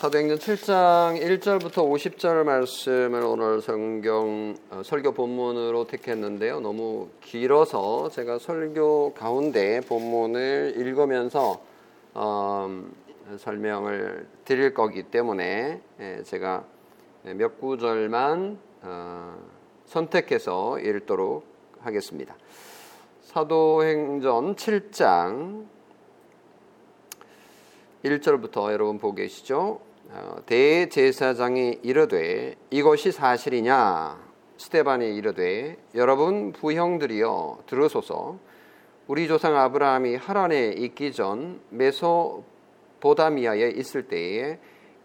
사도행전 7장 1절부터 50절 말씀을 오늘 성경 어, 설교 본문으로 택했는데요. 너무 길어서 제가 설교 가운데 본문을 읽으면서 어, 설명을 드릴 거기 때문에 예, 제가 몇 구절만 어, 선택해서 읽도록 하겠습니다. 사도행전 7장 1절부터 여러분 보고 계시죠? 어, 대제사장이 이르되 이것이 사실이냐? 스테반이 이르되 여러분 부형들이여 들으소서. 우리 조상 아브라함이 하란에 있기 전 메소보다미아에 있을 때에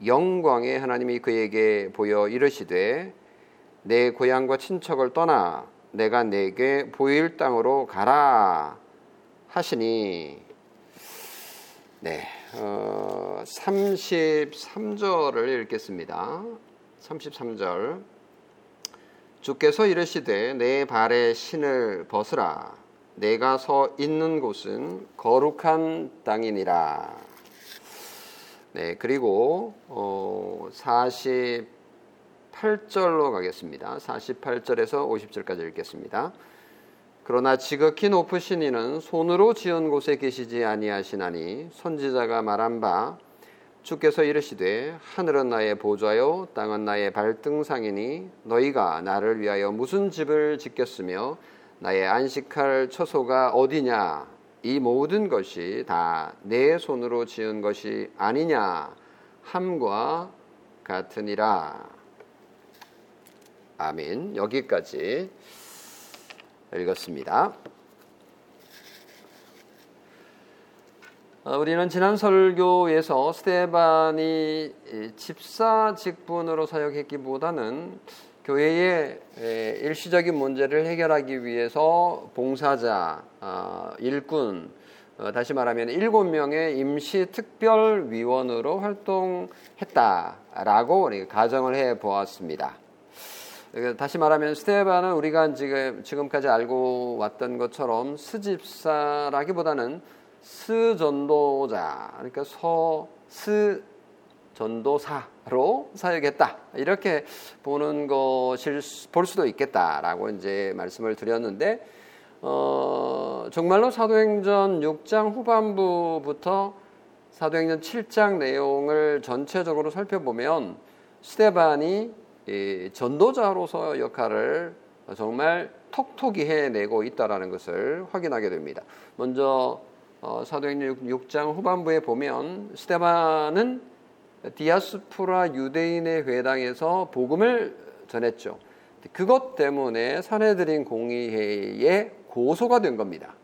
영광의 하나님이 그에게 보여 이르시되 내 고향과 친척을 떠나 내가 내게 보일 땅으로 가라 하시니. 네, 어, 33절을 읽겠습니다. 33절. 주께서 이르시되 내 발에 신을 벗으라. 내가 서 있는 곳은 거룩한 땅이니라. 네, 그리고 어, 48절로 가겠습니다. 48절에서 50절까지 읽겠습니다. 그러나 지극히 높으신 이는 손으로 지은 곳에 계시지 아니하시나니 선지자가 말한 바 주께서 이르시되 하늘은 나의 보좌요 땅은 나의 발등상이니 너희가 나를 위하여 무슨 집을 짓겠으며 나의 안식할 처소가 어디냐? 이 모든 것이 다 내 손으로 지은 것이 아니냐? 함과 같으니라. 아멘. 여기까지 읽었습니다. 어, 우리는 지난 설교에서 스테반이 집사 직분으로 사역했기보다는 교회의 일시적인 문제를 해결하기 위해서 봉사자, 어, 일꾼, 어, 다시 말하면 일곱 명의 임시 특별위원으로 활동했다라고 가정을 해 보았습니다. 다시 말하면 스테반은 우리가 지금 지금까지 알고 왔던 것처럼 스집사라기보다는 스전도자 그러니까 서스 전도사로 사역했다. 이렇게 보는 것일 볼 수도 있겠다라고 이제 말씀을 드렸는데 어, 정말로 사도행전 6장 후반부부터 사도행전 7장 내용을 전체적으로 살펴보면 스테반이 전도자로서 역할을 정말 톡톡히 해내고 있다라는 것을 확인하게 됩니다. 먼저 어, 사도행전 6장 후반부에 보면 스테반은 디아스포라 유대인의 회당에서 복음을 전했죠. 그것 때문에 사내들인 공의회에 고소가 된 겁니다.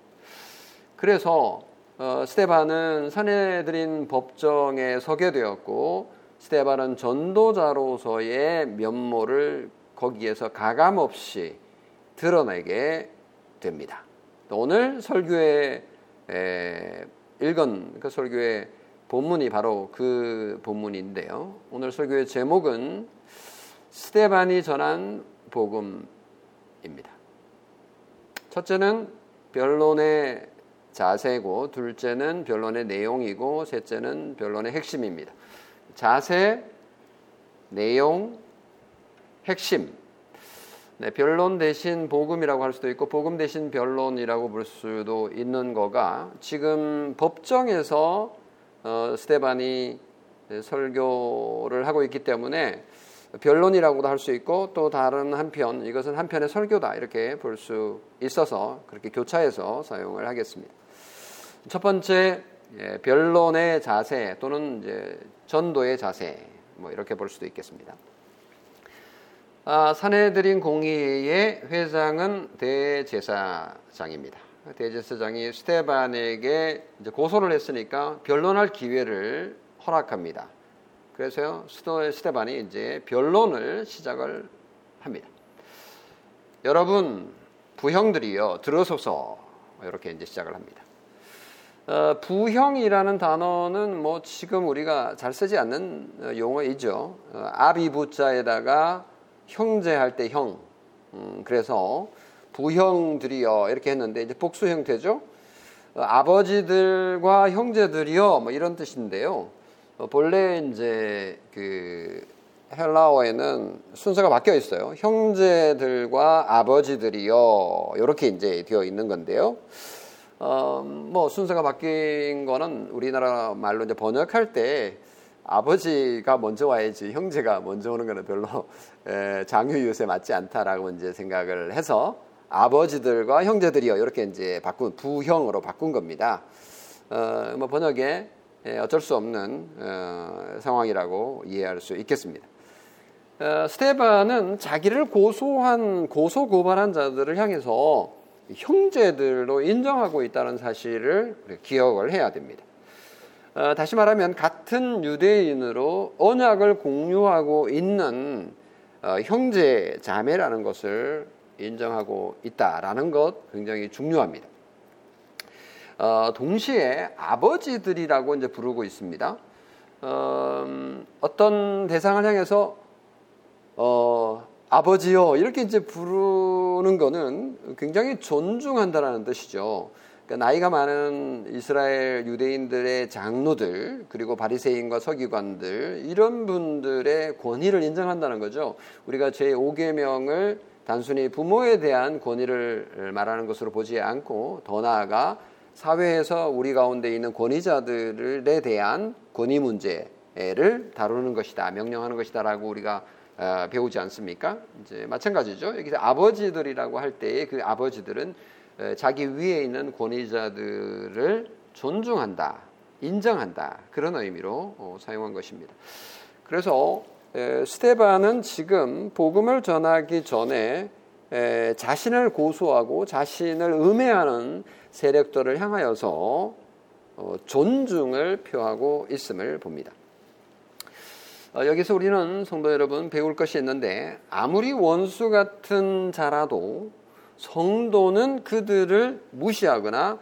그래서 어, 스테반은 사내들인 법정에 서게 되었고 스테반은 전도자로서의 면모를 거기에서 가감없이 드러내게 됩니다. 오늘 설교에 읽은 그 설교의 본문이 바로 그 본문인데요. 오늘 설교의 제목은 스테반이 전한 복음입니다. 첫째는 변론의 자세고, 둘째는 변론의 내용이고, 셋째는 변론의 핵심입니다. 자세, 내용, 핵심. 네, 변론 대신 복음이라고 할 수도 있고 복음 대신 변론이라고 볼 수도 있는 거가 지금 법정에서 어, 스테반이 설교를 하고 있기 때문에 변론이라고도 할 수 있고 또 다른 한편 이것은 한편의 설교다 이렇게 볼 수 있어서 그렇게 교차해서 사용을 하겠습니다. 첫 번째 예, 변론의 자세 또는 이제 전도의 자세 뭐 이렇게 볼 수도 있겠습니다. 아, 사내들인 공의의 회장은 대제사장입니다. 대제사장이 스테반에게 고소를 했으니까 변론할 기회를 허락합니다. 그래서 스테반이 이제 변론을 시작을 합니다. 여러분 부형들이여 들어서서 이렇게 이제 시작을 합니다. 어, 부형이라는 단어는 뭐 지금 우리가 잘 쓰지 않는 어, 용어이죠. 어, 아비부자에다가 형제할 때 형. 음, 그래서 부형들이여 이렇게 했는데 이제 복수 형태죠. 어, 아버지들과 형제들이여 뭐 이런 뜻인데요. 어, 본래 이제 그 헬라어에는 순서가 바뀌어 있어요. 형제들과 아버지들이요. 이렇게 이제 되어 있는 건데요. 어, 뭐 순서가 바뀐 거는 우리나라 말로 이제 번역할 때 아버지가 먼저 와야지 형제가 먼저 오는 거는 별로 에, 장유유세 맞지 않다라고 이제 생각을 해서 아버지들과 형제들이요 이렇게 이제 바꾼 부형으로 바꾼 겁니다. 어, 뭐 번역에 어쩔 수 없는 어, 상황이라고 이해할 수 있겠습니다. 어, 스테반은 자기를 고소한 고소 고발한 자들을 향해서 형제들로 인정하고 있다는 사실을 기억을 해야 됩니다. 어, 다시 말하면 같은 유대인으로 언약을 공유하고 있는 어, 형제 자매라는 것을 인정하고 있다라는 것 굉장히 중요합니다. 어, 동시에 아버지들이라고 이제 부르고 있습니다. 어, 어떤 대상을 향해서 어, 아버지요 이렇게 이제 부르는 거는 굉장히 존중한다라는 뜻이죠. 그러니까 나이가 많은 이스라엘 유대인들의 장로들 그리고 바리새인과 서기관들 이런 분들의 권위를 인정한다는 거죠. 우리가 제 5계명을 단순히 부모에 대한 권위를 말하는 것으로 보지 않고 더 나아가 사회에서 우리 가운데 있는 권위자들에 대한 권위 문제를 다루는 것이다, 명령하는 것이다라고 우리가 어, 배우지 않습니까? 이제 마찬가지죠. 여기서 아버지들이라고 할 때의 그 아버지들은 자기 위에 있는 권위자들을 존중한다, 인정한다 그런 의미로 어, 사용한 것입니다. 그래서 스테반은 지금 복음을 전하기 전에 자신을 고소하고 자신을 음해하는 세력들을 향하여서 어, 존중을 표하고 있음을 봅니다. 어, 여기서 우리는 성도 여러분 배울 것이 있는데 아무리 원수 같은 자라도 성도는 그들을 무시하거나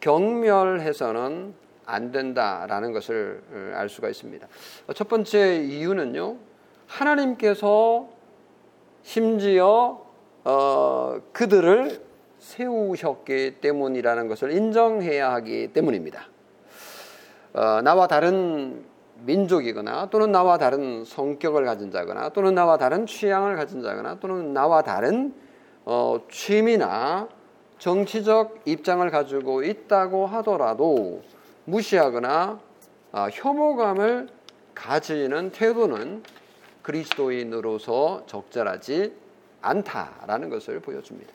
경멸해서는 안 된다라는 것을 어, 알 수가 있습니다. 첫 번째 이유는요, 하나님께서 심지어 어, 그들을 세우셨기 때문이라는 것을 인정해야 하기 때문입니다. 어, 나와 다른 민족이거나 또는 나와 다른 성격을 가진 자거나 또는 나와 다른 취향을 가진 자거나 또는 나와 다른 어, 취미나 정치적 입장을 가지고 있다고 하더라도 무시하거나 어, 혐오감을 가지는 태도는 그리스도인으로서 적절하지 않다라는 것을 보여줍니다.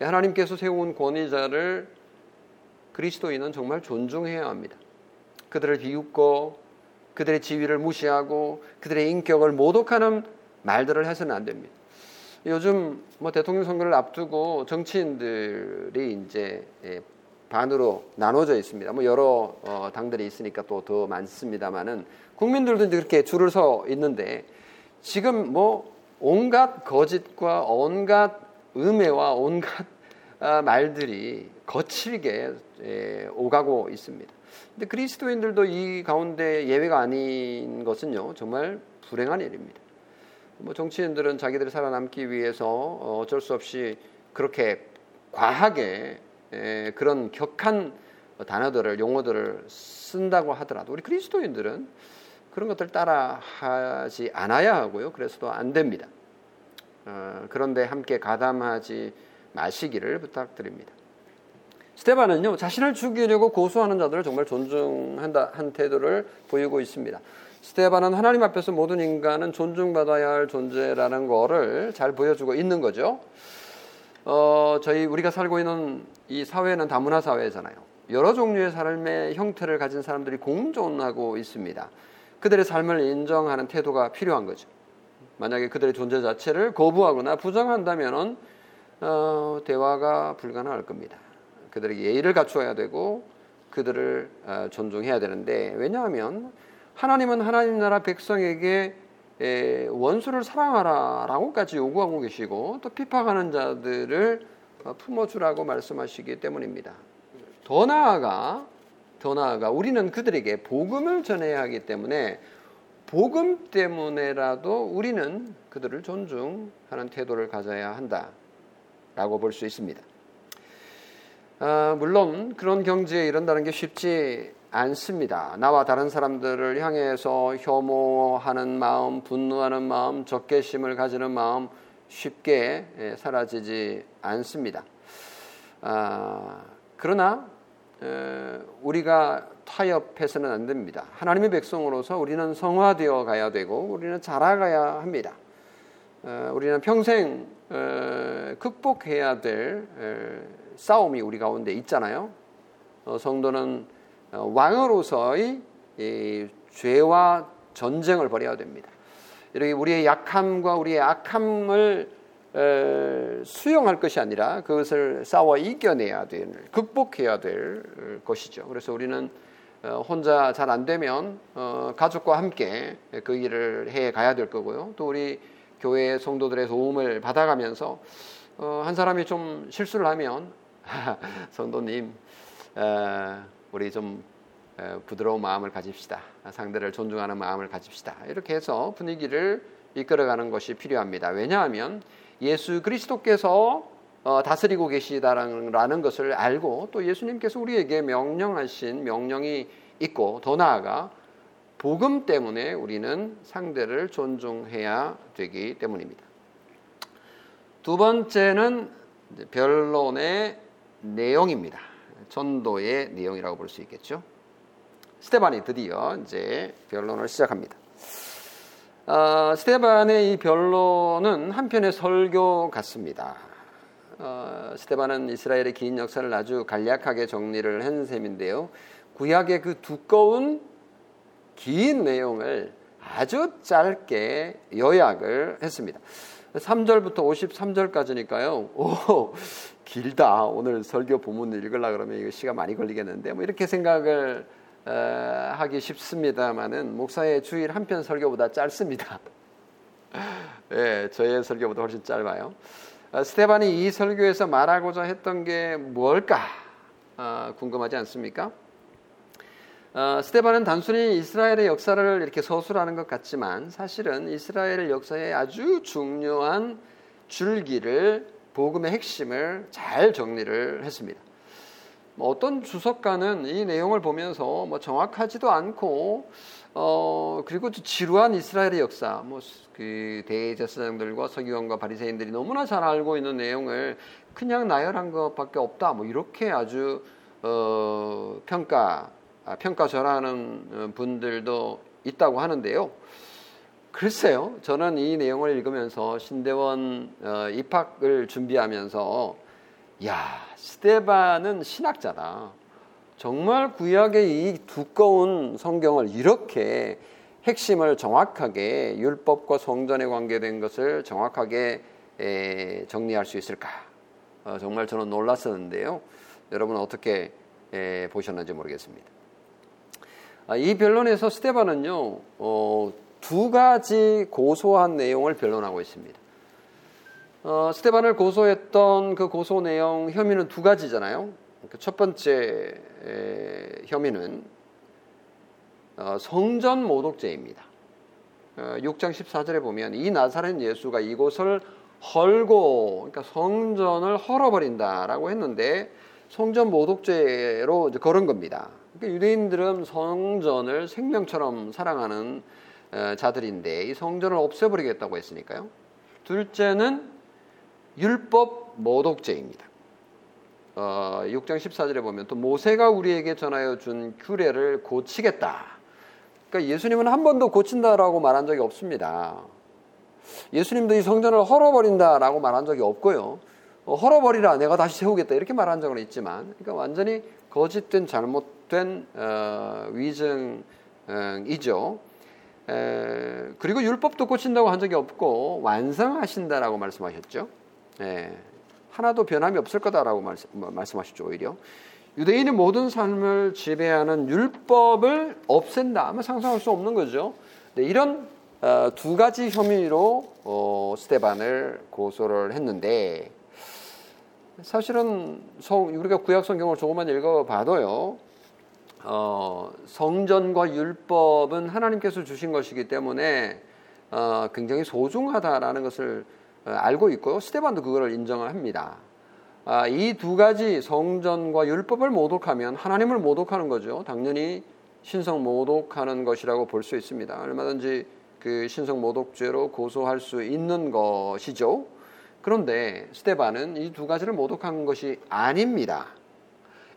하나님께서 세운 권위자를 그리스도인은 정말 존중해야 합니다. 그들을 비웃고 그들의 지위를 무시하고 그들의 인격을 모독하는 말들을 해서는 안 됩니다. 요즘 뭐 대통령 선거를 앞두고 정치인들이 이제 예, 반으로 나눠져 있습니다. 뭐 여러 어, 당들이 있으니까 또 더 많습니다만은 국민들도 이제 그렇게 줄을 서 있는데 지금 뭐 온갖 거짓과 온갖 음해와 온갖 아, 말들이 거칠게 예, 오가고 있습니다. 근데 그리스도인들도 이 가운데 예외가 아닌 것은요, 정말 불행한 일입니다. 뭐 정치인들은 자기들이 살아남기 위해서 어쩔 수 없이 그렇게 과하게 예, 그런 격한 단어들을 용어들을 쓴다고 하더라도 우리 그리스도인들은 그런 것들 따라하지 않아야 하고요. 그래서도 안 됩니다. 어, 그런데 함께 가담하지 마시기를 부탁드립니다. 스테반은요 자신을 죽이려고 고소하는 자들을 정말 존중한다 한 태도를 보이고 있습니다. 스테반은 하나님 앞에서 모든 인간은 존중받아야 할 존재라는 것을 잘 보여주고 있는 거죠. 어, 저희 우리가 살고 있는 이 사회는 다문화 사회잖아요. 여러 종류의 삶의 형태를 가진 사람들이 공존하고 있습니다. 그들의 삶을 인정하는 태도가 필요한 거죠. 만약에 그들의 존재 자체를 거부하거나 부정한다면 어, 대화가 불가능할 겁니다. 그들에게 예의를 갖추어야 되고 그들을 어, 존중해야 되는데 왜냐하면 하나님은 하나님 나라 백성에게 원수를 사랑하라라고까지 요구하고 계시고 또 비판하는 자들을 어, 품어주라고 말씀하시기 때문입니다. 더 나아가 더 나아가 우리는 그들에게 복음을 전해야 하기 때문에 복음 때문에라도 우리는 그들을 존중하는 태도를 가져야 한다라고 볼 수 있습니다. 아, 물론 그런 경지에 이른다는 게 쉽지 않습니다. 나와 다른 사람들을 향해서 혐오하는 마음, 분노하는 마음, 적개심을 가지는 마음 쉽게 예, 사라지지 않습니다. 아, 그러나 에, 우리가 타협해서는 안 됩니다. 하나님의 백성으로서 우리는 성화되어 가야 되고 우리는 자라가야 합니다. 에, 우리는 평생 에, 극복해야 될 싸움이 우리 가운데 있잖아요. 어, 성도는 어, 왕으로서의 죄와 전쟁을 벌여야 됩니다. 이렇게 우리의 약함과 우리의 악함을 수용할 것이 아니라 그것을 싸워 이겨내야 될, 극복해야 될 것이죠. 그래서 우리는 어, 혼자 잘 안 되면 어, 가족과 함께 그 일을 해 가야 될 거고요. 또 우리 교회 성도들의 도움을 받아가면서 한 사람이 좀 실수를 하면 성도님 우리 좀 부드러운 마음을 가집시다. 상대를 존중하는 마음을 가집시다. 이렇게 해서 분위기를 이끌어가는 것이 필요합니다. 왜냐하면 예수 그리스도께서 어, 다스리고 계시다라는 것을 알고 또 예수님께서 우리에게 명령하신 명령이 있고 더 나아가 복음 때문에 우리는 상대를 존중해야 되기 때문입니다. 두 번째는 변론의 내용입니다. 전도의 내용이라고 볼 수 있겠죠. 스테반이 드디어 이제 변론을 시작합니다. 어, 스테반의 이 변론은 한편의 설교 같습니다. 어, 스테반은 이스라엘의 긴 역사를 아주 간략하게 정리를 한 셈인데요. 구약의 그 두꺼운 긴 내용을 아주 짧게 요약을 했습니다. 3절부터 53절까지니까요. 오, 길다. 오늘 설교 본문 읽으려 그러면 이거 시간 많이 걸리겠는데 뭐 이렇게 생각을 어, 하기 쉽습니다만은 목사의 주일 한 편 설교보다 짧습니다. 네, 저의 설교보다 훨씬 짧아요. 어, 스테반이 이 설교에서 말하고자 했던 게 뭘까 어, 궁금하지 않습니까? 어, 스테반은 단순히 이스라엘의 역사를 이렇게 서술하는 것 같지만 사실은 이스라엘 역사의 아주 중요한 줄기를 복음의 핵심을 잘 정리를 했습니다. 뭐 어떤 주석가는 이 내용을 보면서 뭐 정확하지도 않고 어 그리고 또 지루한 이스라엘의 역사 뭐 그 대제사장들과 서기관과 바리새인들이 너무나 잘 알고 있는 내용을 그냥 나열한 것밖에 없다 뭐 이렇게 아주 어 평가 아, 평가 절하는 분들도 있다고 하는데요. 글쎄요, 저는 이 내용을 읽으면서 신대원 어, 입학을 준비하면서 야 스테반은 신학자다. 정말 구약의 이 두꺼운 성경을 이렇게 핵심을 정확하게 율법과 성전에 관계된 것을 정확하게 에, 정리할 수 있을까? 어, 정말 저는 놀랐었는데요. 여러분 어떻게 에, 보셨는지 모르겠습니다. 아, 이 변론에서 스테반은요 어, 두 가지 고소한 내용을 변론하고 있습니다. 어, 스테반을 고소했던 그 고소 내용 혐의는 두 가지잖아요. 그 첫 번째 에, 혐의는 어, 성전 모독죄입니다. 어, 6장 14절에 보면 이 나사렛 예수가 이곳을 헐고 그러니까 성전을 헐어버린다라고 했는데 성전 모독죄로 걸은 겁니다. 그러니까 유대인들은 성전을 생명처럼 사랑하는 어, 자들인데 이 성전을 없애버리겠다고 했으니까요. 둘째는 율법 모독죄입니다. 어, 6장 14절에 보면 또 모세가 우리에게 전하여 준 규례를 고치겠다. 그러니까 예수님은 한 번도 고친다라고 말한 적이 없습니다. 예수님도 이 성전을 헐어버린다라고 말한 적이 없고요. 어, 헐어버리라 내가 다시 세우겠다 이렇게 말한 적은 있지만 그러니까 완전히 거짓된 잘못 된 어, 위증이죠. 에, 그리고 율법도 고친다고 한 적이 없고 완성하신다라고 말씀하셨죠. 예, 하나도 변함이 없을 거다라고 말씀, 뭐, 말씀하시죠 오히려 유대인의 모든 삶을 지배하는 율법을 없앤다 하면 상상할 수 없는 거죠. 네, 이런 어, 두 가지 혐의로 어, 스테반을 고소를 했는데 사실은 성, 우리가 구약 성경을 조금만 읽어봐도요. 어, 성전과 율법은 하나님께서 주신 것이기 때문에 어, 굉장히 소중하다라는 것을 어, 알고 있고요. 스테반도 그거를 인정을 합니다. 아, 이 두 가지 성전과 율법을 모독하면 하나님을 모독하는 거죠. 당연히 신성 모독하는 것이라고 볼 수 있습니다. 얼마든지 그 신성 모독죄로 고소할 수 있는 것이죠. 그런데 스테반은 이 두 가지를 모독한 것이 아닙니다.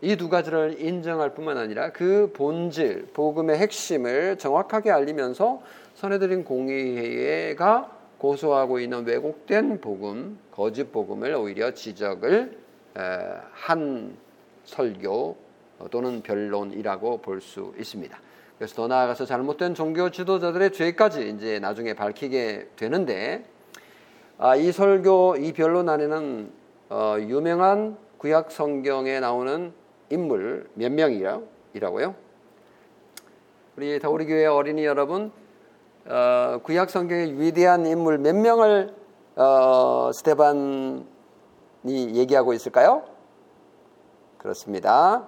이 두 가지를 인정할 뿐만 아니라 그 본질, 복음의 핵심을 정확하게 알리면서 선해드린 공의회가 고소하고 있는 왜곡된 복음, 거짓 복음을 오히려 지적을 한 설교 또는 변론이라고 볼 수 있습니다. 그래서 더 나아가서 잘못된 종교 지도자들의 죄까지 이제 나중에 밝히게 되는데 아, 이 설교 이 변론 안에는 어, 유명한 구약 성경에 나오는 인물 몇 명이라고요? 우리 다우리 교회 어린이 여러분 어, 구약 성경의 위대한 인물 몇 명을 어, 스테반이 얘기하고 있을까요? 그렇습니다.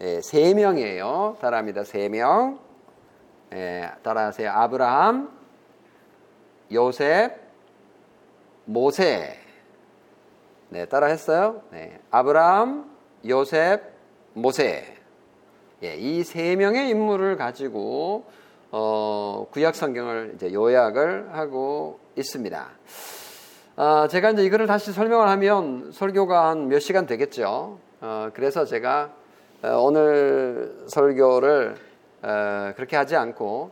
예, 세 명이에요. 따라합니다. 세 명. 예, 따라하세요. 아브라함, 요셉, 모세. 네, 따라했어요. 네, 아브라함, 요셉, 모세. 예, 이 세 명의 인물을 가지고 어, 구약 성경을 이제 요약을 하고 있습니다. 어, 제가 이제 이거를 다시 설명을 하면 설교가 한 몇 시간 되겠죠. 어, 그래서 제가 어, 오늘 설교를 어, 그렇게 하지 않고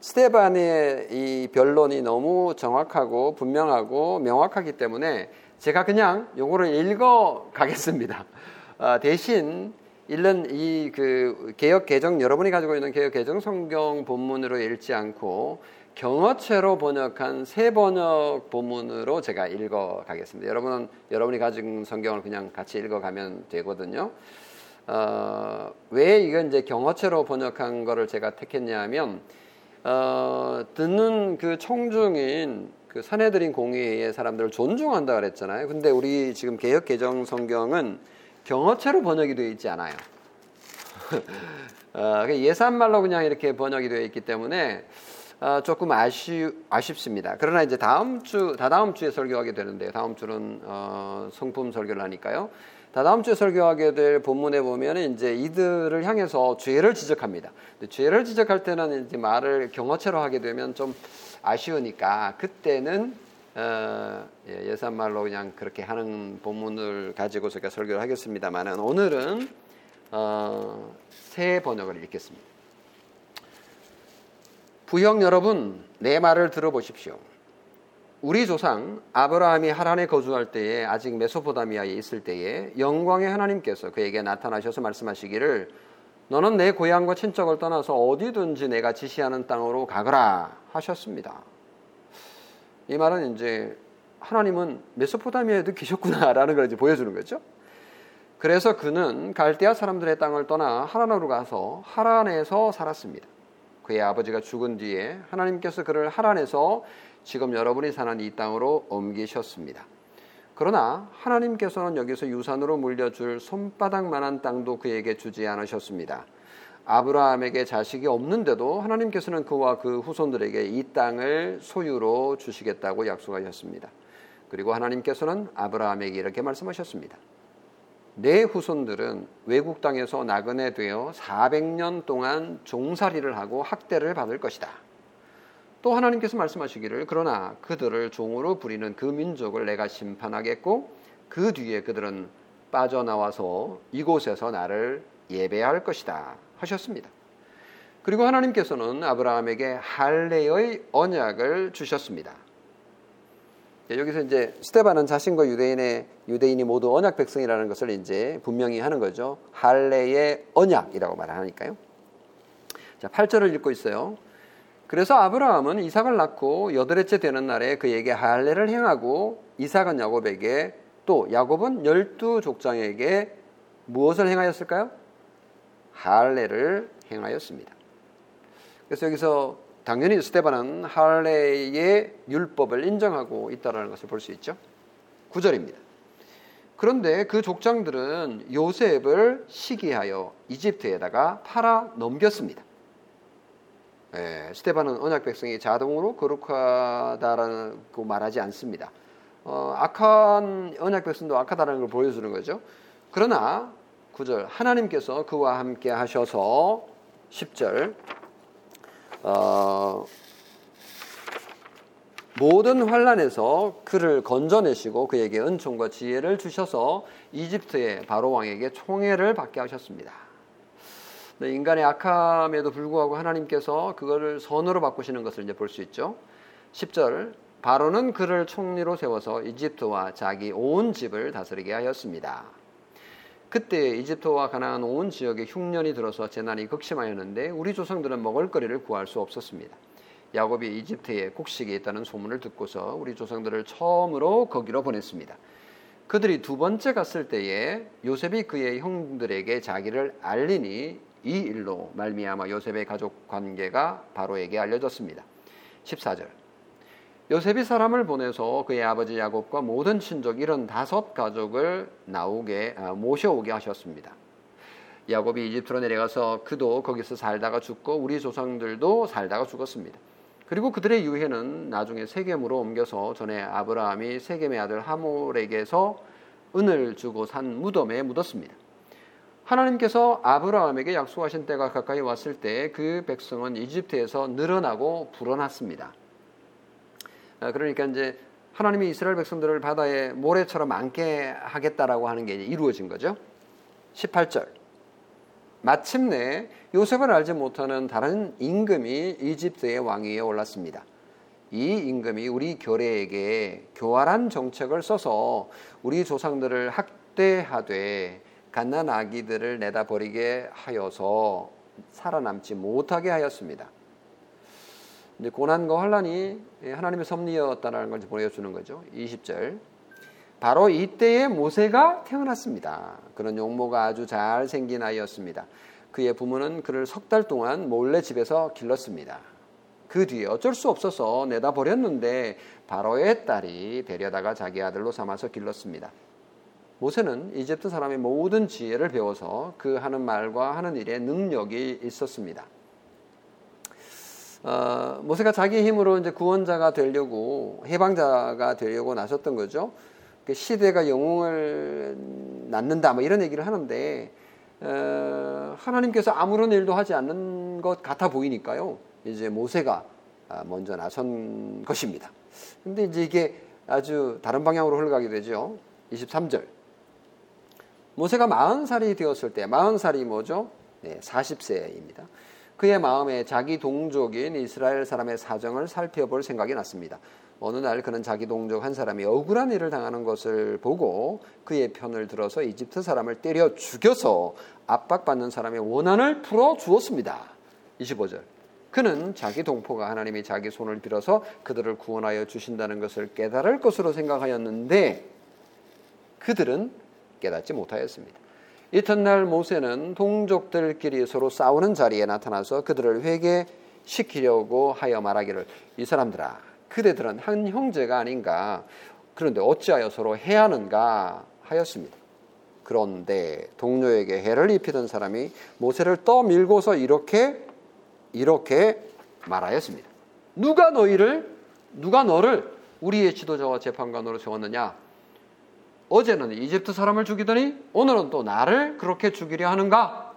스테반의 이 변론이 너무 정확하고 분명하고 명확하기 때문에 제가 그냥 요거를 읽어 가겠습니다. 어, 대신 읽는 이그 개혁 개정 여러분이 가지고 있는 개혁 개정 성경 본문으로 읽지 않고 경어체로 번역한 새 번역 본문으로 제가 읽어 가겠습니다. 여러분은 여러분이 가진 성경을 그냥 같이 읽어 가면 되거든요. 어, 왜 이건 이제 경어체로 번역한 거를 제가 택했냐면 어, 듣는 그 청중인 그 사내들인 공의의 사람들을 존중한다 그랬잖아요. 근데 우리 지금 개혁 개정 성경은 경어체로 번역이 되어 있지 않아요. 어, 예산말로 그냥 이렇게 번역이 되어 있기 때문에 어, 조금 아쉬, 아쉽습니다. 그러나 이제 다음 주, 다다음 주에 설교하게 되는데요. 다음 주는 어, 성품 설교를 하니까요. 다다음 주에 설교하게 될 본문에 보면 이제 이들을 향해서 죄를 지적합니다. 죄를 지적할 때는 이제 말을 경어체로 하게 되면 좀 아쉬우니까 그때는 어, 예, 산말로 그냥 그렇게 하는 본문을 가지고 제가 설교를 하겠습니다만은 오늘은 어, 새 번역을 읽겠습니다. 부형 여러분, 내 말을 들어보십시오. 우리 조상 아브라함이 하란에 거주할 때에 아직 메소포다미아에 있을 때에 영광의 하나님께서 그에게 나타나셔서 말씀하시기를 너는 내 고향과 친척을 떠나서 어디든지 내가 지시하는 땅으로 가거라 하셨습니다. 이 말은 이제 하나님은 메소포타미아에도 계셨구나라는 걸 이제 보여주는 거죠. 그래서 그는 갈대아 사람들의 땅을 떠나 하란으로 가서 하란에서 살았습니다. 그의 아버지가 죽은 뒤에 하나님께서 그를 하란에서 지금 여러분이 사는 이 땅으로 옮기셨습니다. 그러나 하나님께서는 여기서 유산으로 물려줄 손바닥만한 땅도 그에게 주지 않으셨습니다. 아브라함에게 자식이 없는데도 하나님께서는 그와 그 후손들에게 이 땅을 소유로 주시겠다고 약속하셨습니다. 그리고 하나님께서는 아브라함에게 이렇게 말씀하셨습니다. 내 후손들은 외국 땅에서 나그네 되어 400년 동안 종살이를 하고 학대를 받을 것이다. 또 하나님께서 말씀하시기를 그러나 그들을 종으로 부리는 그 민족을 내가 심판하겠고 그 뒤에 그들은 빠져나와서 이곳에서 나를 예배할 것이다. 하셨습니다. 그리고 하나님께서는 아브라함에게 할례의 언약을 주셨습니다. 예, 여기서 이제 스테반은 자신과 유대인의 유대인이 모두 언약 백성이라는 것을 이제 분명히 하는 거죠. 할례의 언약이라고 말하니까요. 자, 8절을 읽고 있어요. 그래서 아브라함은 이삭을 낳고 여덟째 되는 날에 그에게 할례를 행하고 이삭은 야곱에게 또 야곱은 열두 족장에게 무엇을 행하였을까요? 할례를 행하였습니다. 그래서 여기서 당연히 스테반은 할례의 율법을 인정하고 있다는 것을 볼 수 있죠. 9절입니다. 그런데 그 족장들은 요셉을 시기하여 이집트에다가 팔아 넘겼습니다. 예, 스테반은 언약 백성이 자동으로 거룩하다라고 말하지 않습니다. 어, 악한 언약 백성도 악하다는 걸 보여주는 거죠. 그러나 9절 하나님께서 그와 함께 하셔서 10절 어, 모든 환란에서 그를 건져내시고 그에게 은총과 지혜를 주셔서 이집트의 바로 왕에게 총애를 받게 하셨습니다. 네, 인간의 악함에도 불구하고 하나님께서 그거를 선으로 바꾸시는 것을 이제 볼 수 있죠. 10절 바로는 그를 총리로 세워서 이집트와 자기 온 집을 다스리게 하였습니다. 그때 이집트와 가나안 온 지역에 흉년이 들어서 재난이 극심하였는데 우리 조상들은 먹을거리를 구할 수 없었습니다. 야곱이 이집트에 곡식이 있다는 소문을 듣고서 우리 조상들을 처음으로 거기로 보냈습니다. 그들이 두 번째 갔을 때에 요셉이 그의 형들에게 자기를 알리니 이 일로 말미암아 요셉의 가족 관계가 바로에게 알려졌습니다. 14절 요셉이 사람을 보내서 그의 아버지 야곱과 모든 친족 이런 다섯 가족을 나오게 아, 모셔오게 하셨습니다. 야곱이 이집트로 내려가서 그도 거기서 살다가 죽고 우리 조상들도 살다가 죽었습니다. 그리고 그들의 유해는 나중에 세겜으로 옮겨서 전에 아브라함이 세겜의 아들 하몰에게서 은을 주고 산 무덤에 묻었습니다. 하나님께서 아브라함에게 약속하신 때가 가까이 왔을 때 그 백성은 이집트에서 늘어나고 불어났습니다. 아, 그러니까 이제 하나님이 이스라엘 백성들을 바다에 모래처럼 안게 하겠다라고 하는 게 이루어진 거죠. 18절. 마침내 요셉을 알지 못하는 다른 임금이 이집트의 왕위에 올랐습니다. 이 임금이 우리 교례에게 교활한 정책을 써서 우리 조상들을 학대하되 갓난 아기들을 내다 버리게 하여서 살아남지 못하게 하였습니다. 이제 고난과 환란이 하나님의 섭리였다는 걸 보여주는 거죠. 20절. 바로 이때에 모세가 태어났습니다. 그런 용모가 아주 잘 생긴 아이였습니다. 그의 부모는 그를 석 달 동안 몰래 집에서 길렀습니다. 그 뒤에 어쩔 수 없어서 내다 버렸는데 바로의 딸이 데려다가 자기 아들로 삼아서 길렀습니다. 모세는 이집트 사람의 모든 지혜를 배워서 그 하는 말과 하는 일에 능력이 있었습니다. 어, 모세가 자기 힘으로 이제 구원자가 되려고 해방자가 되려고 나섰던 거죠. 그 시대가 영웅을 낳는다 뭐 이런 얘기를 하는데 어, 하나님께서 아무런 일도 하지 않는 것 같아 보이니까요. 이제 모세가 아, 먼저 나선 것입니다. 근데 이제 이게 아주 다른 방향으로 흘러가게 되죠. 23절. 모세가 40살이 되었을 때, 40살이 뭐죠? 네, 40세입니다. 그의 마음에 자기 동족인 이스라엘 사람의 사정을 살펴볼 생각이 났습니다. 어느 날 그는 자기 동족 한 사람이 억울한 일을 당하는 것을 보고 그의 편을 들어서 이집트 사람을 때려 죽여서 압박받는 사람의 원한을 풀어 주었습니다. 25절. 그는 자기 동포가 하나님이 자기 손을 빌어서 그들을 구원하여 주신다는 것을 깨달을 것으로 생각하였는데 그들은 깨닫지 못하였습니다. 이튿날 모세는 동족들끼리 서로 싸우는 자리에 나타나서 그들을 회개시키려고 하여 말하기를 이 사람들아 그대들은 한 형제가 아닌가 그런데 어찌하여 서로 해하는가 하였습니다. 그런데 동료에게 해를 입히던 사람이 모세를 떠밀고서 이렇게 이렇게 말하였습니다. 누가 너희를 누가 너를 우리의 지도자와 재판관으로 세웠느냐? 어제는 이집트 사람을 죽이더니 오늘은 또 나를 그렇게 죽이려 하는가?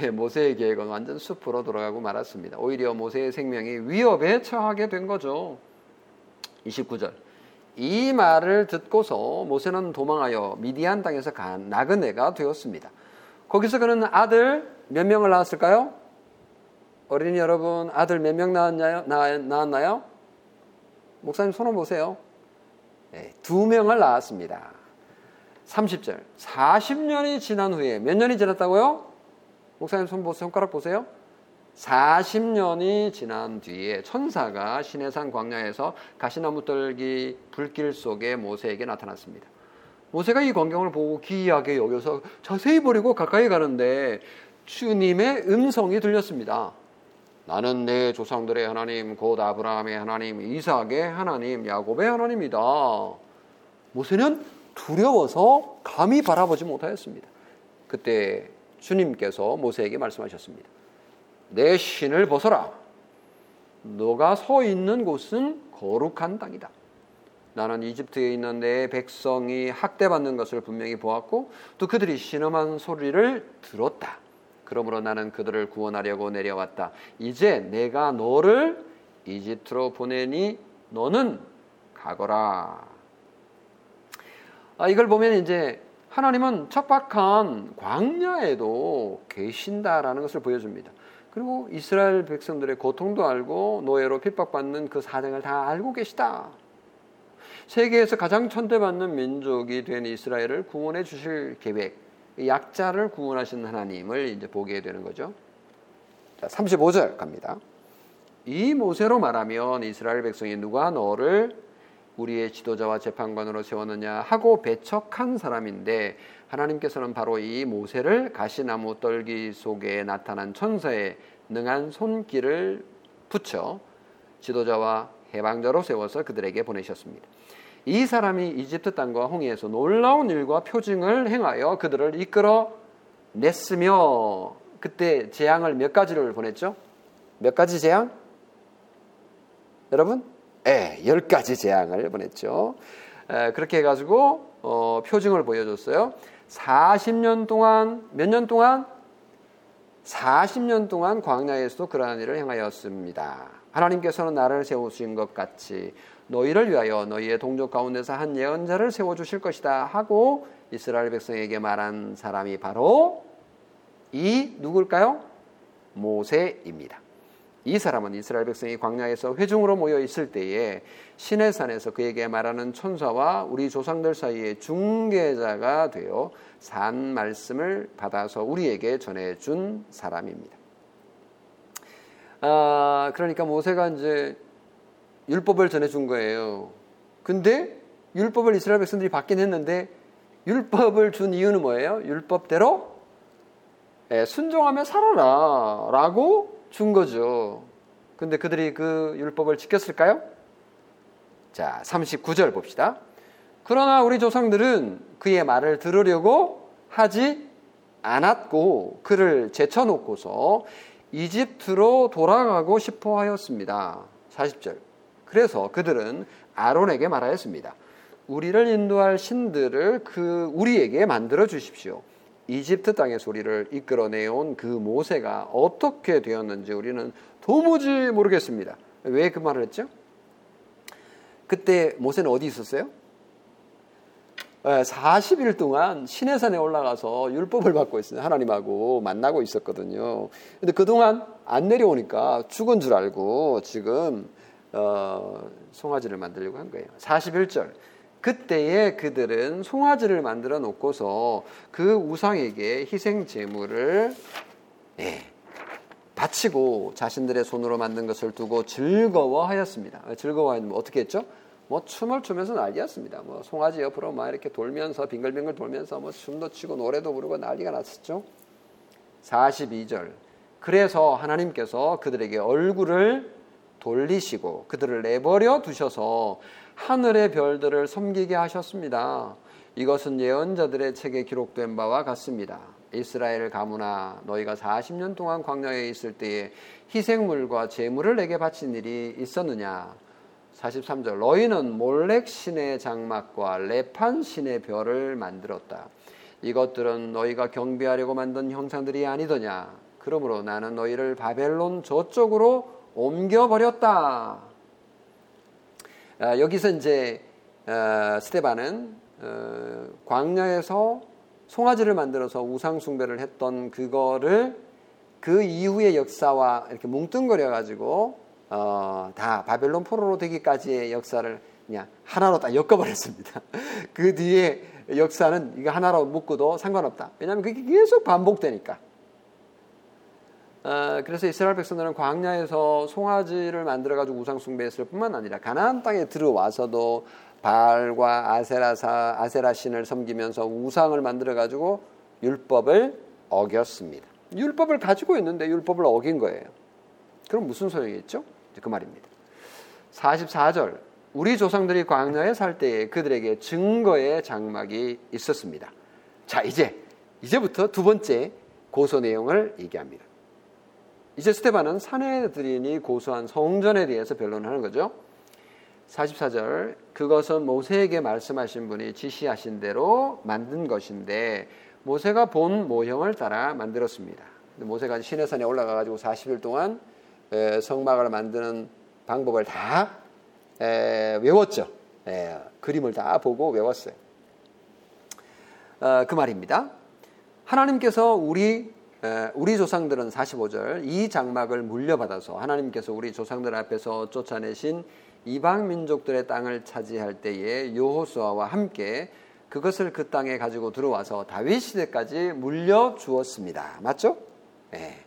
예, 모세의 계획은 완전 숲으로 돌아가고 말았습니다. 오히려 모세의 생명이 위협에 처하게 된 거죠. 29절. 이 말을 듣고서 모세는 도망하여 미디안 땅에서 간 나그네가 되었습니다. 거기서 그는 아들 몇 명을 낳았을까요? 어린이 여러분, 아들 몇 명 낳았나요? 낳았나요? 목사님 손을 보세요. 네, 두 명을 낳았습니다. 30절. 40년이 지난 후에 몇 년이 지났다고요? 목사님 손 보세요. 손가락 보세요. 40년이 지난 뒤에 천사가 시내산 광야에서 가시나무 떨기 불길 속에 모세에게 나타났습니다. 모세가 이 광경을 보고 기이하게 여겨서 자세히 보려고 가까이 가는데 주님의 음성이 들렸습니다. 나는 내 조상들의 하나님, 곧 아브라함의 하나님, 이삭의 하나님, 야곱의 하나님이다. 모세는 두려워서 감히 바라보지 못하였습니다. 그때 주님께서 모세에게 말씀하셨습니다. 내 신을 벗어라. 너가 서 있는 곳은 거룩한 땅이다. 나는 이집트에 있는 내 백성이 학대받는 것을 분명히 보았고 또 그들이 신음한 소리를 들었다. 그러므로 나는 그들을 구원하려고 내려왔다. 이제 내가 너를 이집트로 보내니 너는 가거라. 아, 이걸 보면 이제 하나님은 척박한 광야에도 계신다라는 것을 보여줍니다. 그리고 이스라엘 백성들의 고통도 알고 노예로 핍박받는 그 사정을 다 알고 계시다. 세계에서 가장 천대받는 민족이 된 이스라엘을 구원해 주실 계획, 약자를 구원하신 하나님을 이제 보게 되는 거죠. 자, 35절 갑니다. 이 모세로 말하면 이스라엘 백성이 누가 너를 우리의 지도자와 재판관으로 세웠느냐 하고 배척한 사람인데 하나님께서는 바로 이 모세를 가시나무 떨기 속에 나타난 천사의 능한 손길을 붙여 지도자와 해방자로 세워서 그들에게 보내셨습니다. 이 사람이 이집트 땅과 홍해에서 놀라운 일과 표징을 행하여 그들을 이끌어 냈으며 그때 재앙을 몇 가지를 보냈죠? 몇 가지 재앙? 여러분? 예, 열 가지 재앙을 보냈죠. 에, 그렇게 해가지고 어, 표징을 보여줬어요. 40년 동안 몇 년 동안 40년 동안 광야에서도 그러한 일을 행하였습니다. 하나님께서는 나를 세우신 것 같이 너희를 위하여 너희의 동족 가운데서 한 예언자를 세워 주실 것이다 하고 이스라엘 백성에게 말한 사람이 바로 이 누굴까요? 모세입니다. 이 사람은 이스라엘 백성이 광야에서 회중으로 모여 있을 때에 신의 산에서 그에게 말하는 천사와 우리 조상들 사이에 중개자가 되어 산 말씀을 받아서 우리에게 전해준 사람입니다. 아, 그러니까 모세가 이제 율법을 전해준 거예요. 근데 율법을 이스라엘 백성들이 받긴 했는데 율법을 준 이유는 뭐예요? 율법대로 예, 순종하며 살아라 라고 준 거죠. 근데 그들이 그 율법을 지켰을까요? 자, 39절 봅시다. 그러나 우리 조상들은 그의 말을 들으려고 하지 않았고 그를 제쳐놓고서 이집트로 돌아가고 싶어 하였습니다. 40절. 그래서 그들은 아론에게 말하였습니다. 우리를 인도할 신들을 그 우리에게 만들어 주십시오. 이집트 땅에서 우리를 이끌어내온 그 모세가 어떻게 되었는지 우리는 도무지 모르겠습니다. 왜 그 말을 했죠? 그때 모세는 어디 있었어요? 40일 동안 시내산에 올라가서 율법을 받고 있어요. 하나님하고 만나고 있었거든요. 근데 그동안 안 내려오니까 죽은 줄 알고 지금 어, 송아지를 만들려고 한 거예요. 41절. 그때에 그들은 송아지를 만들어 놓고서 그 우상에게 희생 제물을 네, 바치고 자신들의 손으로 만든 것을 두고 즐거워하였습니다. 즐거워하면 어떻게 했죠? 뭐 춤을 추면서 난리였습니다. 뭐 송아지 옆으로 막 이렇게 돌면서 빙글빙글 돌면서 뭐 춤도 추고 노래도 부르고 난리가 났었죠. 42절. 그래서 하나님께서 그들에게 얼굴을 돌리시고 그들을 내버려 두셔서 하늘의 별들을 섬기게 하셨습니다. 이것은 예언자들의 책에 기록된 바와 같습니다. 이스라엘 가문아 너희가 40년 동안 광야에 있을 때에 희생물과 제물을 내게 바친 일이 있었느냐 43절 너희는 몰렉 신의 장막과 레판 신의 별을 만들었다. 이것들은 너희가 경배하려고 만든 형상들이 아니더냐. 그러므로 나는 너희를 바벨론 저쪽으로 옮겨 버렸다. 아, 여기서 이제 어, 스테반은 어, 광야에서 송아지를 만들어서 우상 숭배를 했던 그거를 그 이후의 역사와 이렇게 뭉뚱그려 가지고 어, 다 바벨론 포로로 되기까지의 역사를 그냥 하나로 딱 엮어버렸습니다. 그 뒤에 역사는 이거 하나로 묶어도 상관없다. 왜냐하면 그게 계속 반복되니까. 어, 그래서 이스라엘 백성들은 광야에서 송아지를 만들어 가지고 우상 숭배했을 뿐만 아니라 가나안 땅에 들어와서도 바알과 아세라사 아세라 신을 섬기면서 우상을 만들어 가지고 율법을 어겼습니다. 율법을 가지고 있는데 율법을 어긴 거예요. 그럼 무슨 소용이겠죠? 그 말입니다. 44절 우리 조상들이 광야에 살 때에 그들에게 증거의 장막이 있었습니다. 자, 이제 이제부터 두 번째 고소 내용을 얘기합니다. 이제 스테반은 사내들인이 고소한 성전에 대해서 변론하는 거죠. 44절 그것은 모세에게 말씀하신 분이 지시하신 대로 만든 것인데 모세가 본 모형을 따라 만들었습니다. 모세가 시내산에 올라가 가지고 40일 동안 성막을 만드는 방법을 다 외웠죠. 그림을 다 보고 외웠어요. 어, 그 말입니다. 하나님께서 우리 우리 조상들은 45절 이 장막을 물려받아서 하나님께서 우리 조상들 앞에서 쫓아내신 이방 민족들의 땅을 차지할 때에 여호수아와 함께 그것을 그 땅에 가지고 들어와서 다윗 시대까지 물려 주었습니다. 맞죠? 네.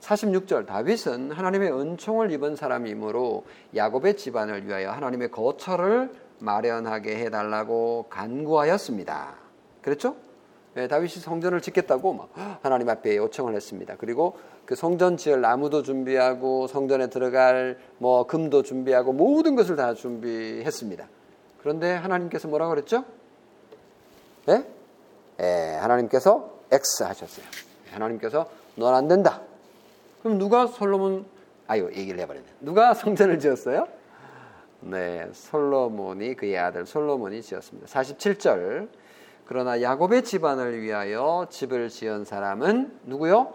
46절 다윗은 하나님의 은총을 입은 사람이므로 야곱의 집안을 위하여 하나님의 거처를 마련하게 해달라고 간구하였습니다. 그렇죠? 네, 다윗이 성전을 짓겠다고 하나님 앞에 요청을 했습니다. 그리고 그 성전 지을 나무도 준비하고 성전에 들어갈 뭐 금도 준비하고 모든 것을 다 준비했습니다. 그런데 하나님께서 뭐라고 그랬죠? 예? 예, 하나님께서 X 하셨어요. 하나님께서 넌 안 된다. 그럼 누가 솔로몬 아유 얘기를 해버렸네. 누가 성전을 지었어요? 네, 솔로몬이 그의 아들 솔로몬이 지었습니다. 47절. 그러나 야곱의 집안을 위하여 집을 지은 사람은 누구요?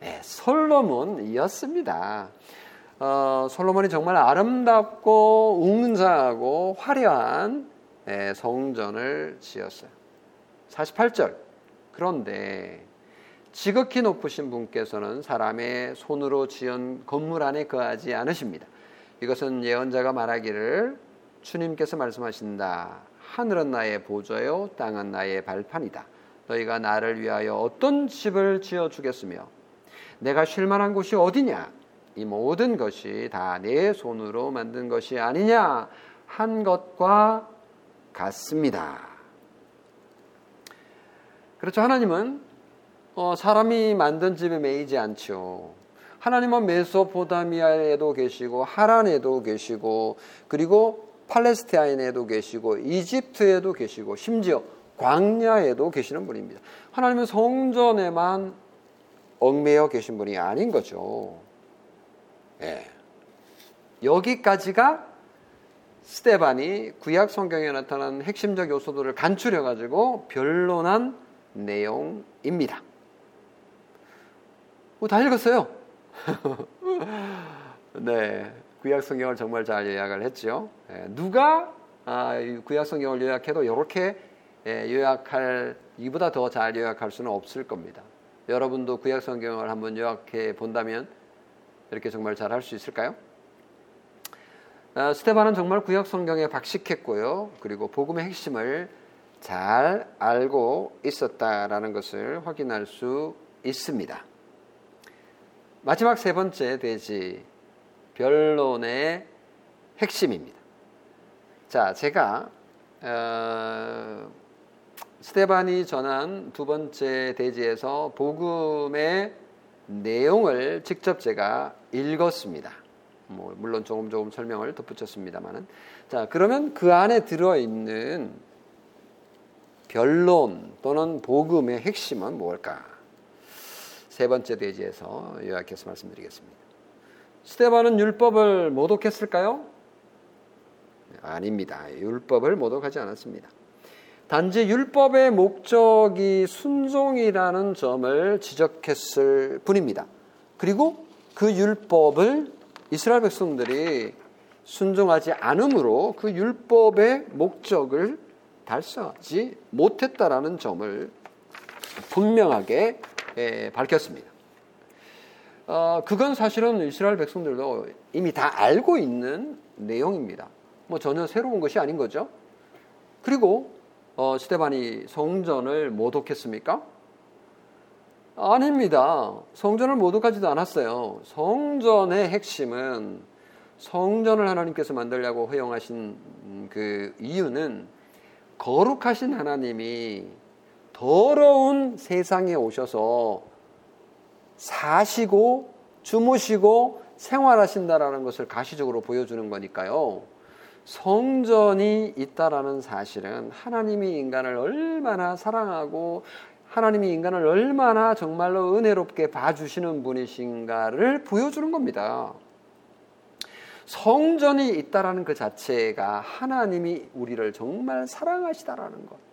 네, 솔로몬이었습니다. 어, 솔로몬이 정말 아름답고 웅장하고 화려한 네, 성전을 지었어요. 48절. 그런데 지극히 높으신 분께서는 사람의 손으로 지은 건물 안에 거하지 않으십니다. 이것은 예언자가 말하기를 주님께서 말씀하신다. 하늘은 나의 보좌요, 땅은 나의 발판이다. 너희가 나를 위하여 어떤 집을 지어 주겠으며 내가 쉴 만한 곳이 어디냐? 이 모든 것이 다 내 손으로 만든 것이 아니냐 한 것과 같습니다. 그렇죠. 하나님은 어, 사람이 만든 집에 매이지 않죠. 하나님은 메소포타미아에도 계시고 하란에도 계시고 그리고 팔레스타인에도 계시고 이집트에도 계시고 심지어 광야에도 계시는 분입니다. 하나님은 성전에만 얽매여 계신 분이 아닌 거죠. 네. 여기까지가 스테반이 구약 성경에 나타난 핵심적 요소들을 간추려 가지고 변론한 내용입니다. 뭐다 읽었어요. 네, 구약 성경을 정말 잘 요약을 했죠. 예, 누가 아, 구약 성경을 요약해도 이렇게 예, 요약할 이보다 더 잘 요약할 수는 없을 겁니다. 여러분도 구약 성경을 한번 요약해 본다면 이렇게 정말 잘 할 수 있을까요? 아, 스테반은 정말 구약 성경에 박식했고요. 그리고 복음의 핵심을 잘 알고 있었다라는 것을 확인할 수 있습니다. 마지막 세 번째 대지 변론의 핵심입니다. 자, 제가 어, 스테반이 전한 두 번째 대지에서 복음의 내용을 직접 제가 읽었습니다. 뭐 물론 조금 조금 설명을 덧붙였습니다만은 자 그러면 그 안에 들어 있는 변론 또는 복음의 핵심은 뭘까? 세 번째 대지에서 요약해서 말씀드리겠습니다. 스테반은 율법을 모독했을까요? 아닙니다. 율법을 모독하지 않았습니다. 단지 율법의 목적이 순종이라는 점을 지적했을 뿐입니다. 그리고 그 율법을 이스라엘 백성들이 순종하지 않으므로 그 율법의 목적을 달성하지 못했다라는 점을 분명하게 밝혔습니다. 어, 그건 사실은 이스라엘 백성들도 이미 다 알고 있는 내용입니다. 뭐 전혀 새로운 것이 아닌 거죠. 그리고 어, 스테반이 성전을 모독했습니까? 아닙니다. 성전을 모독하지도 않았어요. 성전의 핵심은 성전을 하나님께서 만들려고 허용하신 그 이유는 거룩하신 하나님이 더러운 세상에 오셔서 사시고 주무시고 생활하신다라는 것을 가시적으로 보여주는 거니까요. 성전이 있다라는 사실은 하나님이 인간을 얼마나 사랑하고 하나님이 인간을 얼마나 정말로 은혜롭게 봐주시는 분이신가를 보여주는 겁니다. 성전이 있다라는 그 자체가 하나님이 우리를 정말 사랑하시다라는 것.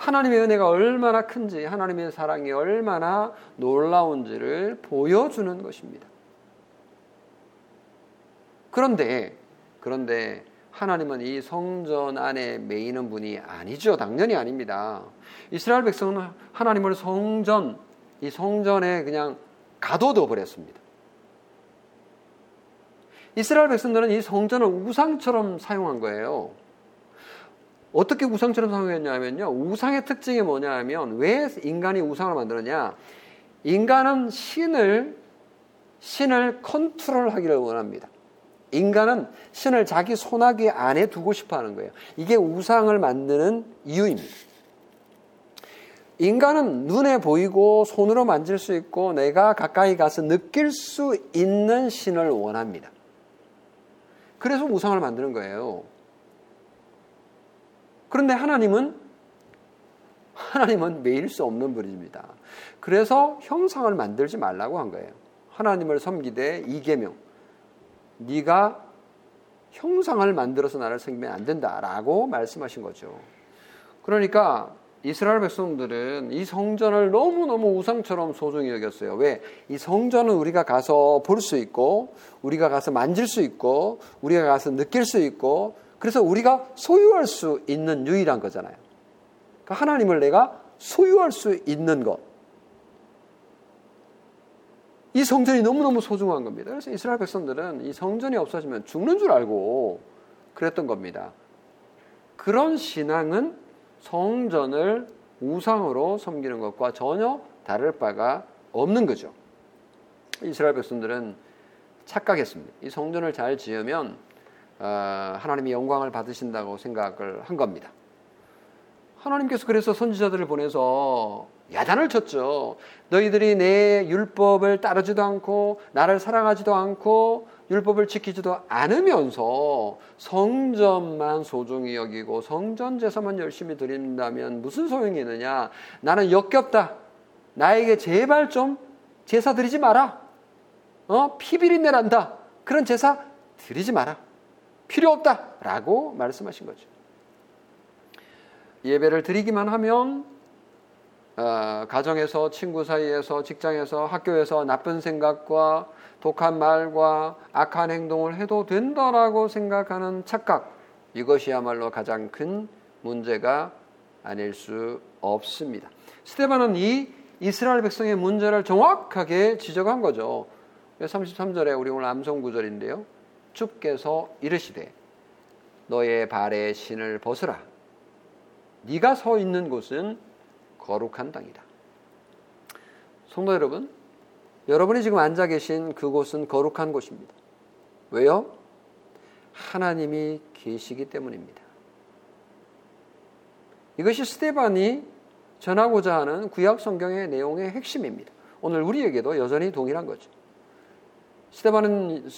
하나님의 은혜가 얼마나 큰지, 하나님의 사랑이 얼마나 놀라운지를 보여주는 것입니다. 그런데, 그런데 하나님은 이 성전 안에 매이는 분이 아니죠. 당연히 아닙니다. 이스라엘 백성은 하나님을 성전, 이 성전에 그냥 가둬둬 버렸습니다. 이스라엘 백성들은 이 성전을 우상처럼 사용한 거예요. 어떻게 우상처럼 사용했냐면요. 우상의 특징이 뭐냐 하면 왜 인간이 우상을 만들었냐? 인간은 신을 신을 컨트롤하기를 원합니다. 인간은 신을 자기 손아귀 안에 두고 싶어 하는 거예요. 이게 우상을 만드는 이유입니다. 인간은 눈에 보이고 손으로 만질 수 있고 내가 가까이 가서 느낄 수 있는 신을 원합니다. 그래서 우상을 만드는 거예요. 그런데 하나님은 하나님은 매일 수 없는 분입니다. 그래서 형상을 만들지 말라고 한 거예요. 하나님을 섬기되 이계명 네가 형상을 만들어서 나를 섬기면 안 된다라고 말씀하신 거죠. 그러니까 이스라엘 백성들은 이 성전을 너무너무 우상처럼 소중히 여겼어요. 왜? 이 성전은 우리가 가서 볼 수 있고, 우리가 가서 만질 수 있고, 우리가 가서 느낄 수 있고, 그래서 우리가 소유할 수 있는 유일한 거잖아요. 그러니까 하나님을 내가 소유할 수 있는 것. 이 성전이 너무너무 소중한 겁니다. 그래서 이스라엘 백성들은 이 성전이 없어지면 죽는 줄 알고 그랬던 겁니다. 그런 신앙은 성전을 우상으로 섬기는 것과 전혀 다를 바가 없는 거죠. 이스라엘 백성들은 착각했습니다. 이 성전을 잘 지으면 어, 하나님이 영광을 받으신다고 생각을 한 겁니다. 하나님께서 그래서 선지자들을 보내서 야단을 쳤죠. 너희들이 내 율법을 따르지도 않고 나를 사랑하지도 않고 율법을 지키지도 않으면서 성전만 소중히 여기고 성전 제사만 열심히 드린다면 무슨 소용이 있느냐? 나는 역겹다. 나에게 제발 좀 제사 드리지 마라. 어? 피비린내 난다. 그런 제사 드리지 마라. 필요 없다. 라고 말씀하신 거죠. 예배를 드리기만 하면 어, 가정에서 친구 사이에서 직장에서 학교에서 나쁜 생각과 독한 말과 악한 행동을 해도 된다라고 생각하는 착각 이것이야말로 가장 큰 문제가 아닐 수 없습니다. 스테반은 이 이스라엘 백성의 문제를 정확하게 지적한 거죠. 33절에 우리 오늘 암송 구절인데요. 주께서 이르시되 너의 발의 신을 벗으라. 네가 서 있는 곳은 거룩한 땅이다. 성도 여러분, 여러분이 지금 앉아 계신 그곳은 거룩한 곳입니다. 왜요? 하나님이 계시기 때문입니다. 이것이 스테반이 전하고자 하는 구약 성경의 내용의 핵심입니다. 오늘 우리에게도 여전히 동일한 거죠. 스테반은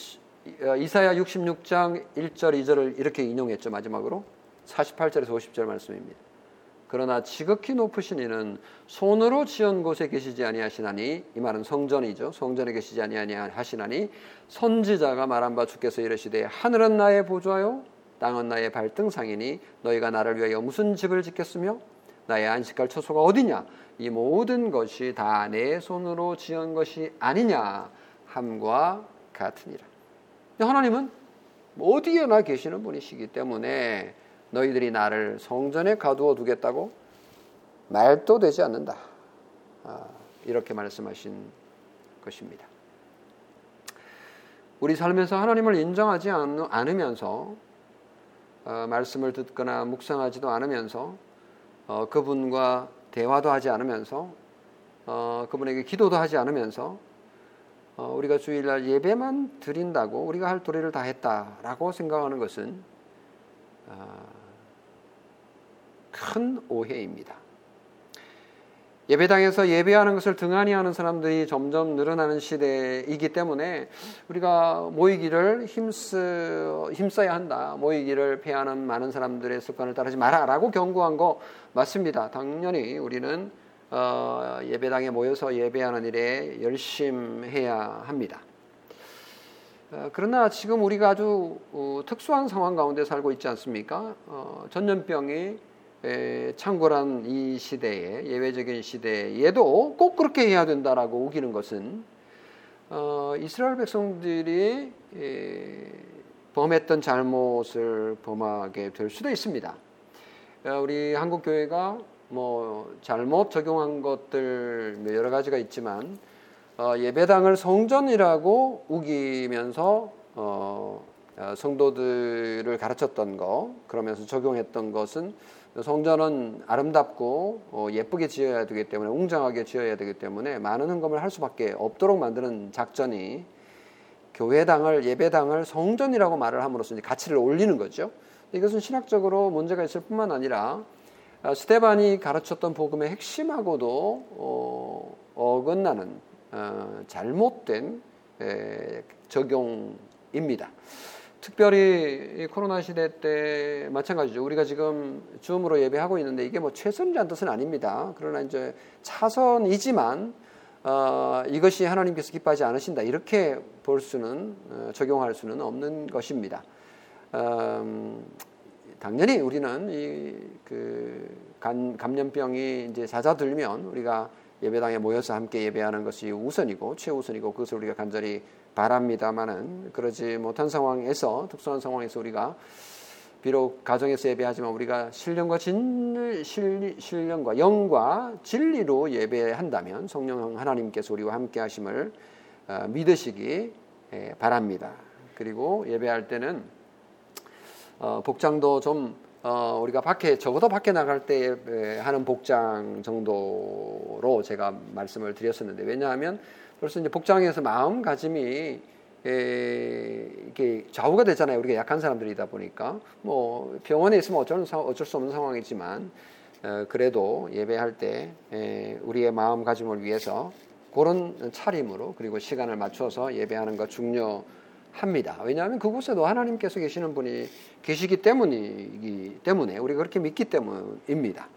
이사야 66장 1절 2절을 이렇게 인용했죠. 마지막으로 48절에서 50절 말씀입니다. 그러나 지극히 높으신 이는 손으로 지은 곳에 계시지 아니하시나니 이 말은 성전이죠. 성전에 계시지 아니하시나니 선지자가 말한 바 주께서 이르시되 하늘은 나의 보좌요 땅은 나의 발등상이니 너희가 나를 위하여 무슨 집을 짓겠으며 나의 안식할 처소가 어디냐 이 모든 것이 다 내 손으로 지은 것이 아니냐 함과 같으니라. 하나님은 어디에나 계시는 분이시기 때문에 너희들이 나를 성전에 가두어 두겠다고 말도 되지 않는다. 아, 이렇게 말씀하신 것입니다. 우리 삶에서 하나님을 인정하지 않으면서 어, 말씀을 듣거나 묵상하지도 않으면서 어, 그분과 대화도 하지 않으면서 어, 그분에게 기도도 하지 않으면서 어, 우리가 주일날 예배만 드린다고 우리가 할 도리를 다 했다라고 생각하는 것은 어, 큰 오해입니다. 예배당에서 예배하는 것을 등한히 하는 사람들이 점점 늘어나는 시대이기 때문에 우리가 모이기를 힘쓰, 힘써야 한다. 모이기를 패하는 많은 사람들의 습관을 따르지 마라. 라고 경고한 거 맞습니다. 당연히 우리는 어, 예배당에 모여서 예배하는 일에 열심해야 합니다. 어, 그러나 지금 우리가 아주 어, 특수한 상황 가운데 살고 있지 않습니까? 어, 전염병이 에, 창궐한 이 시대에 예외적인 시대에도 꼭 그렇게 해야 된다라고 우기는 것은 어, 이스라엘 백성들이 에, 범했던 잘못을 범하게 될 수도 있습니다. 어, 우리 한국 교회가 뭐 잘못 적용한 것들 뭐 여러 가지가 있지만 어, 예배당을 성전이라고 우기면서 어, 어, 성도들을 가르쳤던 거 그러면서 적용했던 것은 성전은 아름답고 어, 예쁘게 지어야 되기 때문에 웅장하게 지어야 되기 때문에 많은 흥금을 할 수밖에 없도록 만드는 작전이 교회당을 예배당을 성전이라고 말을 함으로써 이제 가치를 올리는 거죠. 이것은 신학적으로 문제가 있을 뿐만 아니라 어, 스테반이 가르쳤던 복음의 핵심하고도 어, 어긋나는 어, 잘못된 적용입니다. 특별히 코로나 시대 때 마찬가지죠. 우리가 지금 줌으로 예배하고 있는데 이게 뭐 최선이라는 뜻은 아닙니다. 그러나 이제 차선이지만 어, 이것이 하나님께서 기뻐하지 않으신다 이렇게 볼 수는 어, 적용할 수는 없는 것입니다. 음, 당연히 우리는 이 그 감염병이 이제 잦아들면 우리가 예배당에 모여서 함께 예배하는 것이 우선이고 최우선이고 그것을 우리가 간절히 바랍니다만은 그러지 못한 상황에서 특수한 상황에서 우리가 비록 가정에서 예배하지만 우리가 신령과 진 실, 신령과 영과 진리로 예배한다면 성령 하나님께서 우리와 함께 하심을 어, 믿으시기 바랍니다. 그리고 예배할 때는 어, 복장도 좀 어, 우리가 밖에 적어도 밖에 나갈 때 하는 복장 정도로 제가 말씀을 드렸었는데 왜냐하면 벌써 이제 복장에서 마음가짐이 에, 이게 좌우가 되잖아요. 우리가 약한 사람들이다 보니까 뭐 병원에 있으면 어쩔, 어쩔 수 없는 상황이지만 어, 그래도 예배할 때 에, 우리의 마음가짐을 위해서 그런 차림으로 그리고 시간을 맞춰서 예배하는 것 중요. 합니다. 왜냐하면 그곳에도 하나님께서 계시는 분이 계시기 때문이기 때문에 우리가 그렇게 믿기 때문입니다.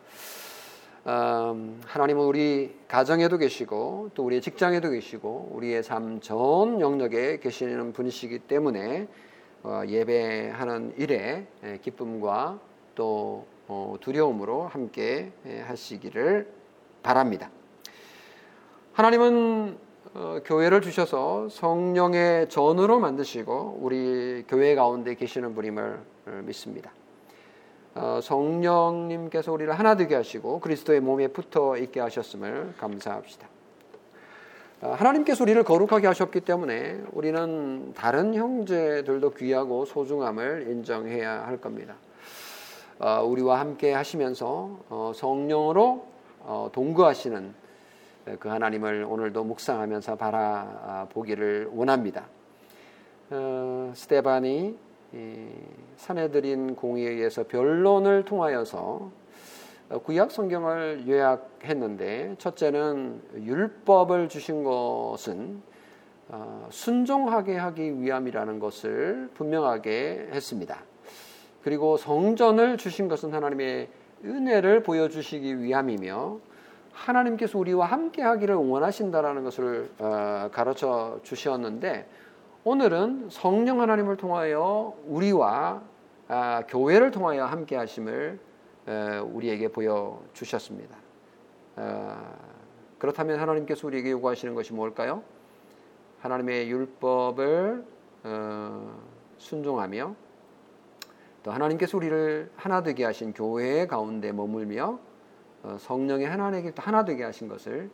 음, 하나님은 우리 가정에도 계시고 또 우리의 직장에도 계시고 우리의 삶 전 영역에 계시는 분이시기 때문에 어, 예배하는 일에 기쁨과 또 어, 두려움으로 함께 하시기를 바랍니다. 하나님은 어, 교회를 주셔서 성령의 전으로 만드시고 우리 교회 가운데 계시는 분임을 어, 믿습니다. 어, 성령님께서 우리를 하나 되게 하시고 그리스도의 몸에 붙어 있게 하셨음을 감사합시다. 어, 하나님께서 우리를 거룩하게 하셨기 때문에 우리는 다른 형제들도 귀하고 소중함을 인정해야 할 겁니다. 어, 우리와 함께 하시면서 어, 성령으로 어, 동거하시는 그 하나님을 오늘도 묵상하면서 바라보기를 원합니다. 어, 스테반이 사내들인 공의에 의해서 변론을 통하여서 구약 성경을 요약했는데 첫째는 율법을 주신 것은 어, 순종하게 하기 위함이라는 것을 분명하게 했습니다. 그리고 성전을 주신 것은 하나님의 은혜를 보여주시기 위함이며 하나님께서 우리와 함께 하기를 원하신다라는 것을 어, 가르쳐 주셨는데 오늘은 성령 하나님을 통하여 우리와 아, 교회를 통하여 함께 하심을 어, 우리에게 보여 주셨습니다. 어, 그렇다면 하나님께서 우리에게 요구하시는 것이 뭘까요? 하나님의 율법을 순종하며 또 하나님께서 우리를 하나 되게 하신 교회 가운데 머물며 어, 성령의 하나님께 하나 되게 하신 것을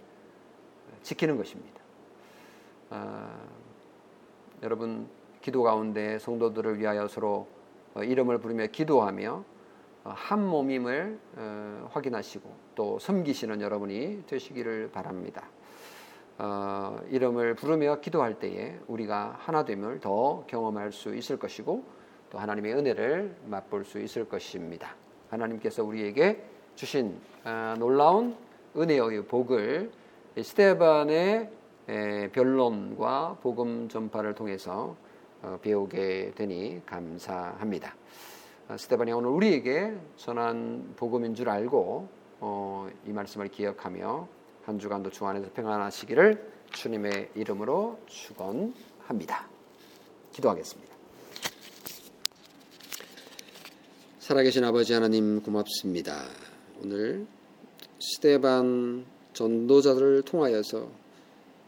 지키는 것입니다. 아, 여러분 기도 가운데 성도들을 위하여 서로 어, 이름을 부르며 기도하며 어, 한 몸임을 어, 확인하시고 또 섬기시는 여러분이 되시기를 바랍니다. 어, 이름을 부르며 기도할 때에 우리가 하나 됨을 더 경험할 수 있을 것이고 또 하나님의 은혜를 맛볼 수 있을 것입니다. 하나님께서 우리에게 주신 아, 놀라운 은혜의 복을 스테반의 변론과 복음 전파를 통해서 어, 배우게 되니 감사합니다. 아, 스테반이 오늘 우리에게 전한 복음인 줄 알고 어, 이 말씀을 기억하며 한 주간도 주 안에서 평안하시기를 주님의 이름으로 축원합니다. 기도하겠습니다. 살아계신 아버지 하나님 고맙습니다. 오늘 스테반 전도자들을 통하여서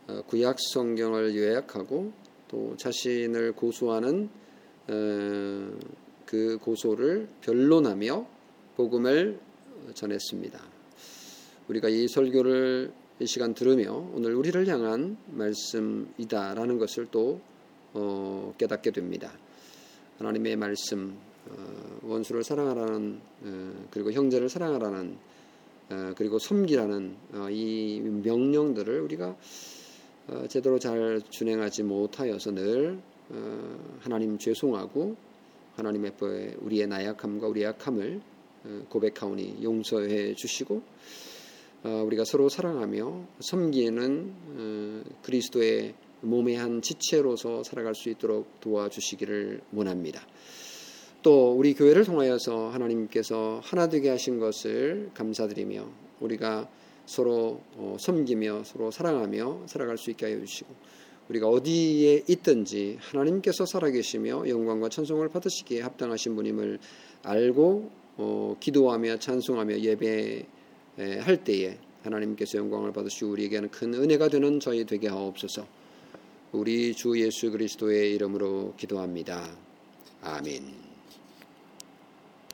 어, 구약 성경을 요약하고 또 자신을 고소하는 어, 그 고소를 변론하며 복음을 전했습니다. 우리가 이 설교를 이 시간 들으며 오늘 우리를 향한 말씀이다라는 것을 또 어, 깨닫게 됩니다. 하나님의 말씀 어, 원수를 사랑하라는 어, 그리고 형제를 사랑하라는 어, 그리고 섬기라는 어, 이 명령들을 우리가 어, 제대로 잘 준행하지 못하여서 늘 어, 하나님 죄송하고 하나님 앞에 우리의 나약함과 우리의 약함을 어, 고백하오니 용서해 주시고 어, 우리가 서로 사랑하며 섬기는 어, 그리스도의 몸의 한 지체로서 살아갈 수 있도록 도와주시기를 원합니다. 또 우리 교회를 통하여서 하나님께서 하나 되게 하신 것을 감사드리며 우리가 서로 섬기며 서로 사랑하며 살아갈 수 있게 하여 주시고 우리가 어디에 있든지 하나님께서 살아계시며 영광과 찬송을 받으시기에 합당하신 분임을 알고 어, 기도하며 찬송하며 예배할 때에 하나님께서 영광을 받으시고 우리에게는 큰 은혜가 되는 저희 되게 하옵소서. 우리 주 예수 그리스도의 이름으로 기도합니다. 아멘.